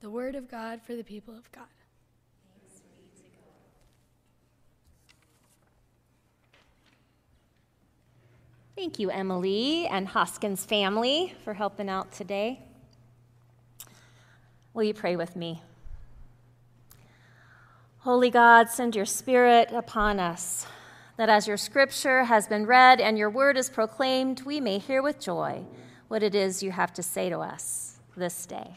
The word of God for the people of God. Thank you, Emily and Hoskins family, for helping out today. Will you pray with me? Holy God, send your Spirit upon us, that as your scripture has been read and your word is proclaimed, we may hear with joy what it is you have to say to us this day.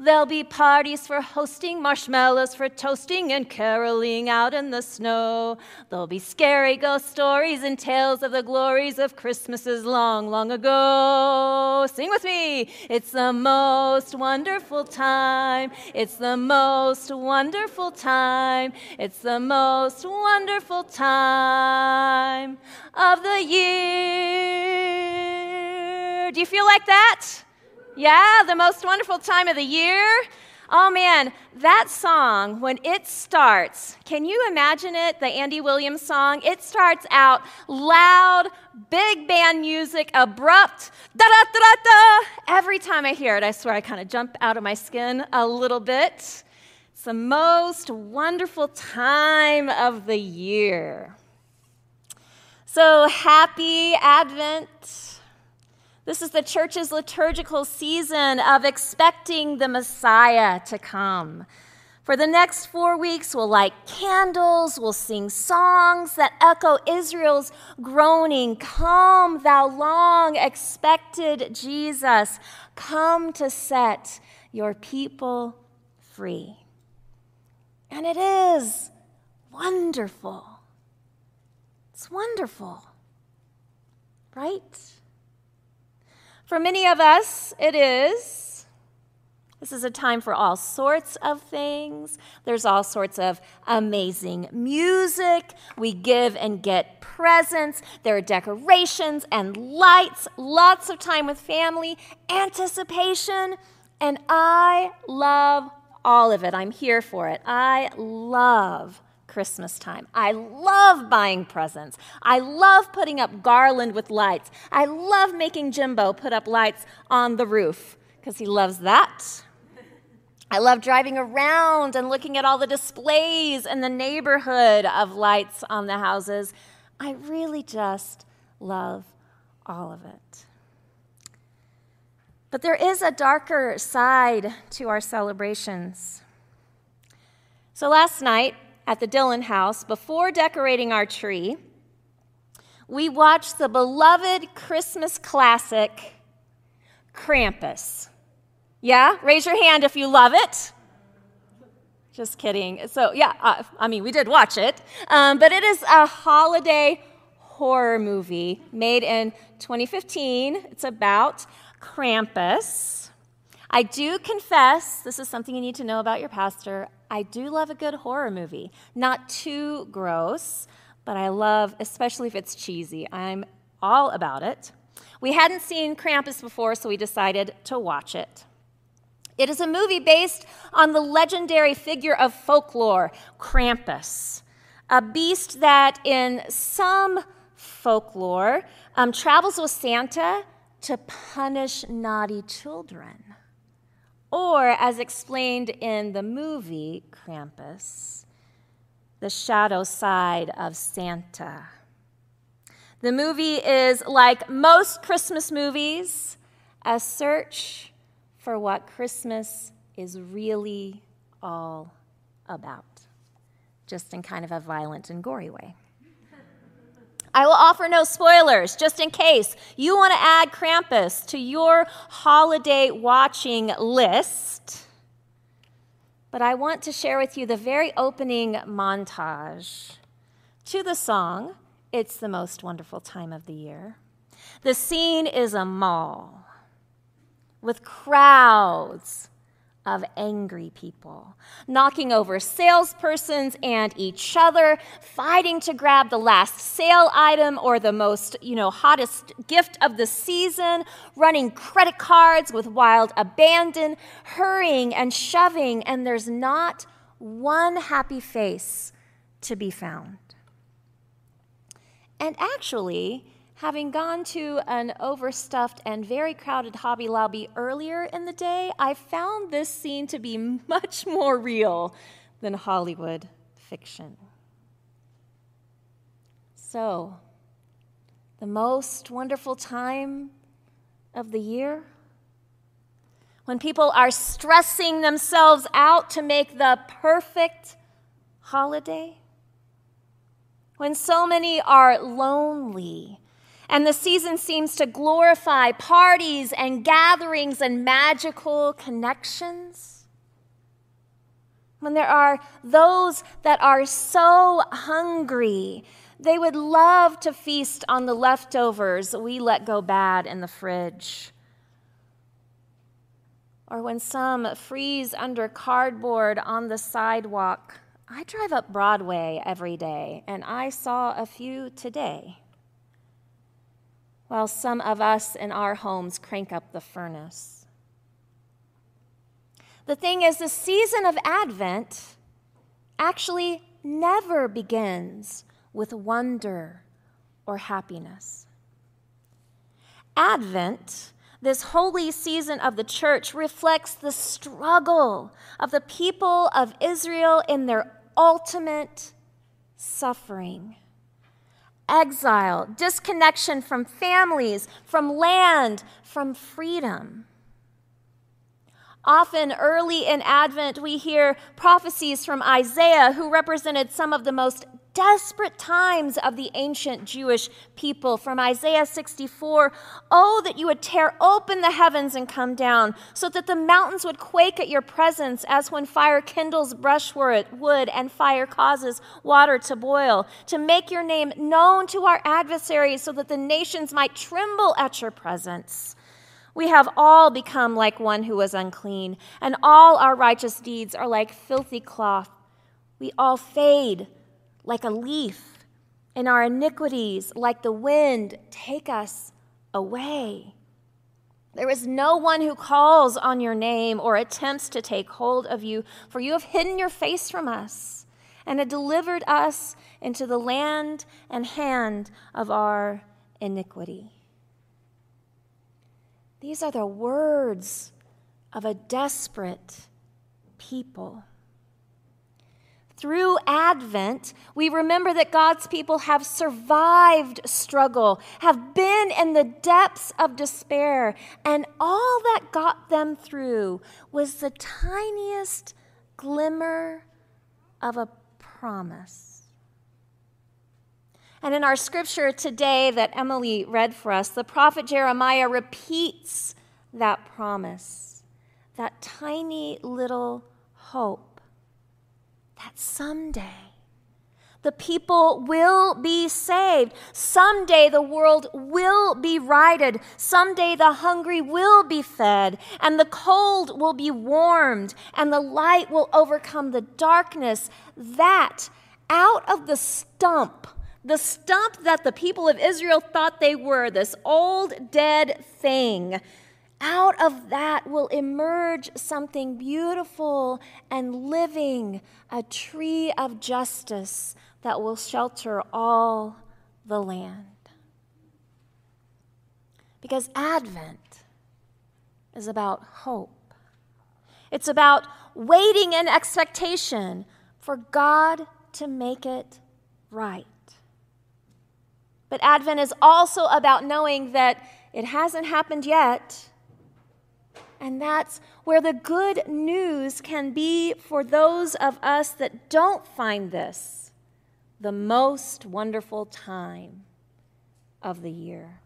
There'll be parties for hosting, marshmallows for toasting, and caroling out in the snow. There'll be scary ghost stories and tales of the glories of Christmases long, long ago. Sing with me. It's the most wonderful time. It's the most wonderful time. It's the most wonderful time of the year. Do you feel like that? Yeah, the most wonderful time of the year. Oh man, that song, when it starts, can you imagine it? The Andy Williams song? It starts out loud, big band music, abrupt, da da da da da. Every time I hear it, I swear I kind of jump out of my skin a little bit. It's the most wonderful time of the year. So happy Advent. This is the church's liturgical season of expecting the Messiah to come. For the next four weeks, we'll light candles, we'll sing songs that echo Israel's groaning Come, thou long expected Jesus, come to set your people free. And it is wonderful. It's wonderful, right? For many of us, it is. This is a time for all sorts of things. There's all sorts of amazing music. We give and get presents. There are decorations and lights, lots of time with family, anticipation, and I love all of it. I'm here for it. I love Christmas time. I love buying presents. I love putting up garland with lights. I love making Jimbo put up lights on the roof because he loves that. I love driving around and looking at all the displays in the neighborhood of lights on the houses. I really just love all of it. But there is a darker side to our celebrations. So last night, at the Dillon house, before decorating our tree, we watched the beloved Christmas classic, Krampus. Yeah? Raise your hand if you love it. Just kidding. So, yeah, uh, I mean, we did watch it, um, but it is a holiday horror movie made in 2015. It's about Krampus. I do confess, this is something you need to know about your pastor. I do love a good horror movie. Not too gross, but I love, especially if it's cheesy. I'm all about it. We hadn't seen Krampus before, so we decided to watch it. It is a movie based on the legendary figure of folklore, Krampus, a beast that, in some folklore, um, travels with Santa to punish naughty children. Or, as explained in the movie Krampus, the shadow side of Santa. The movie is like most Christmas movies, a search for what Christmas is really all about, just in kind of a violent and gory way. I will offer no spoilers, just in case you want to add Krampus to your holiday watching list. But I want to share with you the very opening montage to the song, It's the Most Wonderful Time of the Year. The scene is a mall with crowds of angry people, knocking over salespersons and each other, fighting to grab the last sale item or the most, you know, hottest gift of the season, running credit cards with wild abandon, hurrying and shoving, and there's not one happy face to be found. And actually, Having gone to an overstuffed and very crowded Hobby Lobby earlier in the day, I found this scene to be much more real than Hollywood fiction. So, the most wonderful time of the year? When people are stressing themselves out to make the perfect holiday? When so many are lonely and the season seems to glorify parties and gatherings and magical connections. When there are those that are so hungry, they would love to feast on the leftovers we let go bad in the fridge. Or when some freeze under cardboard on the sidewalk. I drive up Broadway every day, and I saw a few today while some of us in our homes crank up the furnace. The thing is, the season of Advent actually never begins with wonder or happiness. Advent, this holy season of the church, reflects the struggle of the people of Israel in their ultimate suffering exile, disconnection from families, from land, from freedom. Often early in Advent, we hear prophecies from Isaiah, who represented some of the most desperate times of the ancient Jewish people. From Isaiah 64 Oh, that you would tear open the heavens and come down, so that the mountains would quake at your presence, as when fire kindles brushwood wood and fire causes water to boil, to make your name known to our adversaries, so that the nations might tremble at your presence. We have all become like one who was unclean, and all our righteous deeds are like filthy cloth. We all fade like a leaf, and our iniquities, like the wind, take us away. There is no one who calls on your name or attempts to take hold of you, for you have hidden your face from us and have delivered us into the land and hand of our iniquity. These are the words of a desperate people. Through Advent, we remember that God's people have survived struggle, have been in the depths of despair, and all that got them through was the tiniest glimmer of a promise. And in our scripture today that Emily read for us, the prophet Jeremiah repeats that promise, that tiny little hope that someday the people will be saved. Someday the world will be righted. Someday the hungry will be fed, and the cold will be warmed, and the light will overcome the darkness. That out of the stump, the stump that the people of Israel thought they were, this old dead thing, out of that will emerge something beautiful and living, a tree of justice that will shelter all the land. Because Advent is about hope, it's about waiting in expectation for God to make it right. But Advent is also about knowing that it hasn't happened yet and that's where the good news can be for those of us that don't find this the most wonderful time of the year.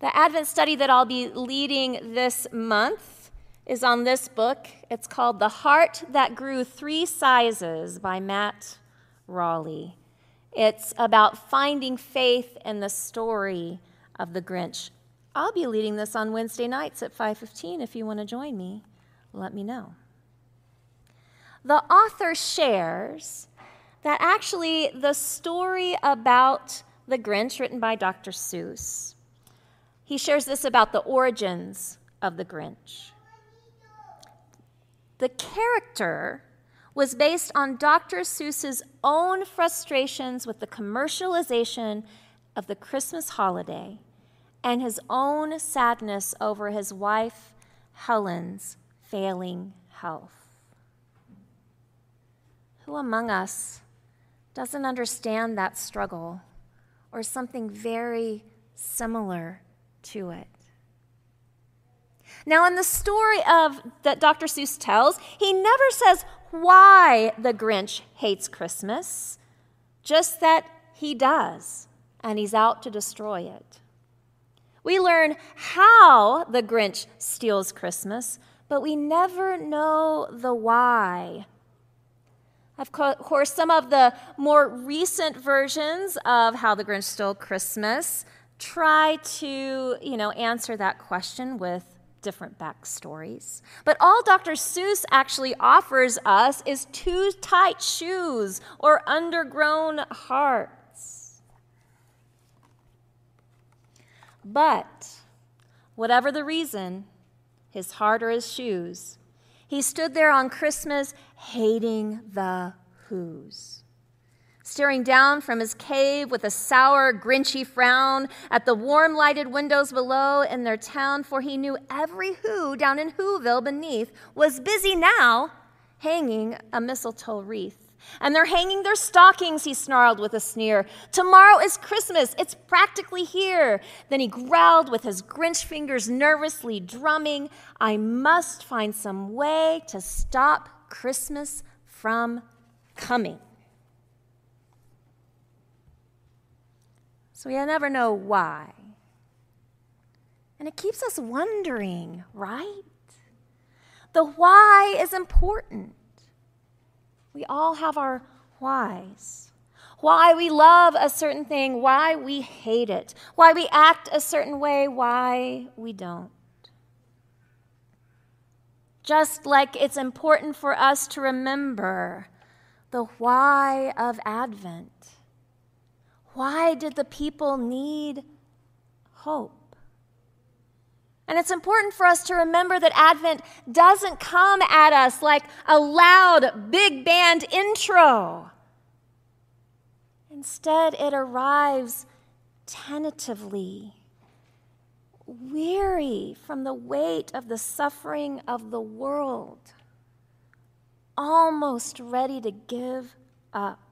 The Advent study that I'll be leading this month is on this book. It's called The Heart That Grew Three Sizes by Matt Rawle. It's about finding faith in the story of the Grinch. I'll be leading this on Wednesday nights at 5:15 if you want to join me. Let me know. The author shares that actually the story about the Grinch written by Dr. Seuss he shares this about the origins of the Grinch. The character was based on Dr. Seuss's own frustrations with the commercialization of the Christmas holiday and his own sadness over his wife Helen's failing health. Who among us doesn't understand that struggle or something very similar to it. Now, in the story of that Dr. Seuss tells, he never says why the Grinch hates Christmas, just that he does, and he's out to destroy it. We learn how the Grinch steals Christmas, but we never know the why. Of course, some of the more recent versions of How the Grinch Stole Christmas try to, you know, answer that question with different backstories. But all Dr. Seuss actually offers us is too tight shoes or undergrown hearts. But whatever the reason, his heart or his shoes, he stood there on Christmas hating the Who's staring down from his cave with a sour, grinchy frown at the warm lighted windows below in their town, for he knew every who down in Whoville beneath was busy now hanging a mistletoe wreath. And they're hanging their stockings, he snarled with a sneer. Tomorrow is Christmas. It's practically here. Then he growled with his Grinch fingers nervously drumming, I must find some way to stop Christmas from coming. So we never know why. And it keeps us wondering, right? The why is important. We all have our whys. Why we love a certain thing, why we hate it, why we act a certain way, why we don't. Just like it's important for us to remember the why of Advent. Why did the people need hope? And it's important for us to remember that Advent doesn't come at us like a loud big band intro. Instead, it arrives tentatively, weary from the weight of the suffering of the world, almost ready to give up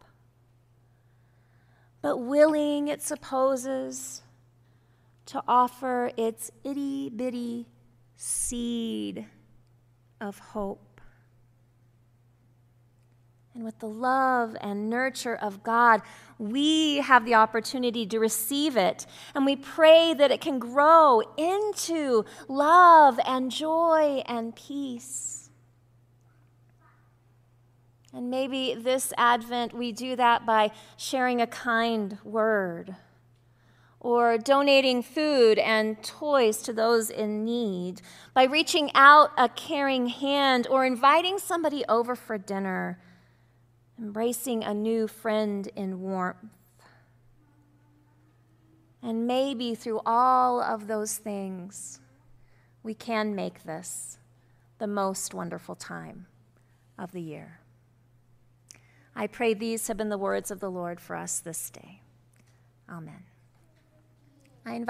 but willing, it supposes, to offer its itty bitty seed of hope. And with the love and nurture of God, we have the opportunity to receive it. And we pray that it can grow into love and joy and peace. And maybe this Advent we do that by sharing a kind word or donating food and toys to those in need, by reaching out a caring hand or inviting somebody over for dinner, embracing a new friend in warmth. And maybe through all of those things, we can make this the most wonderful time of the year. I pray these have been the words of the Lord for us this day. Amen. I invite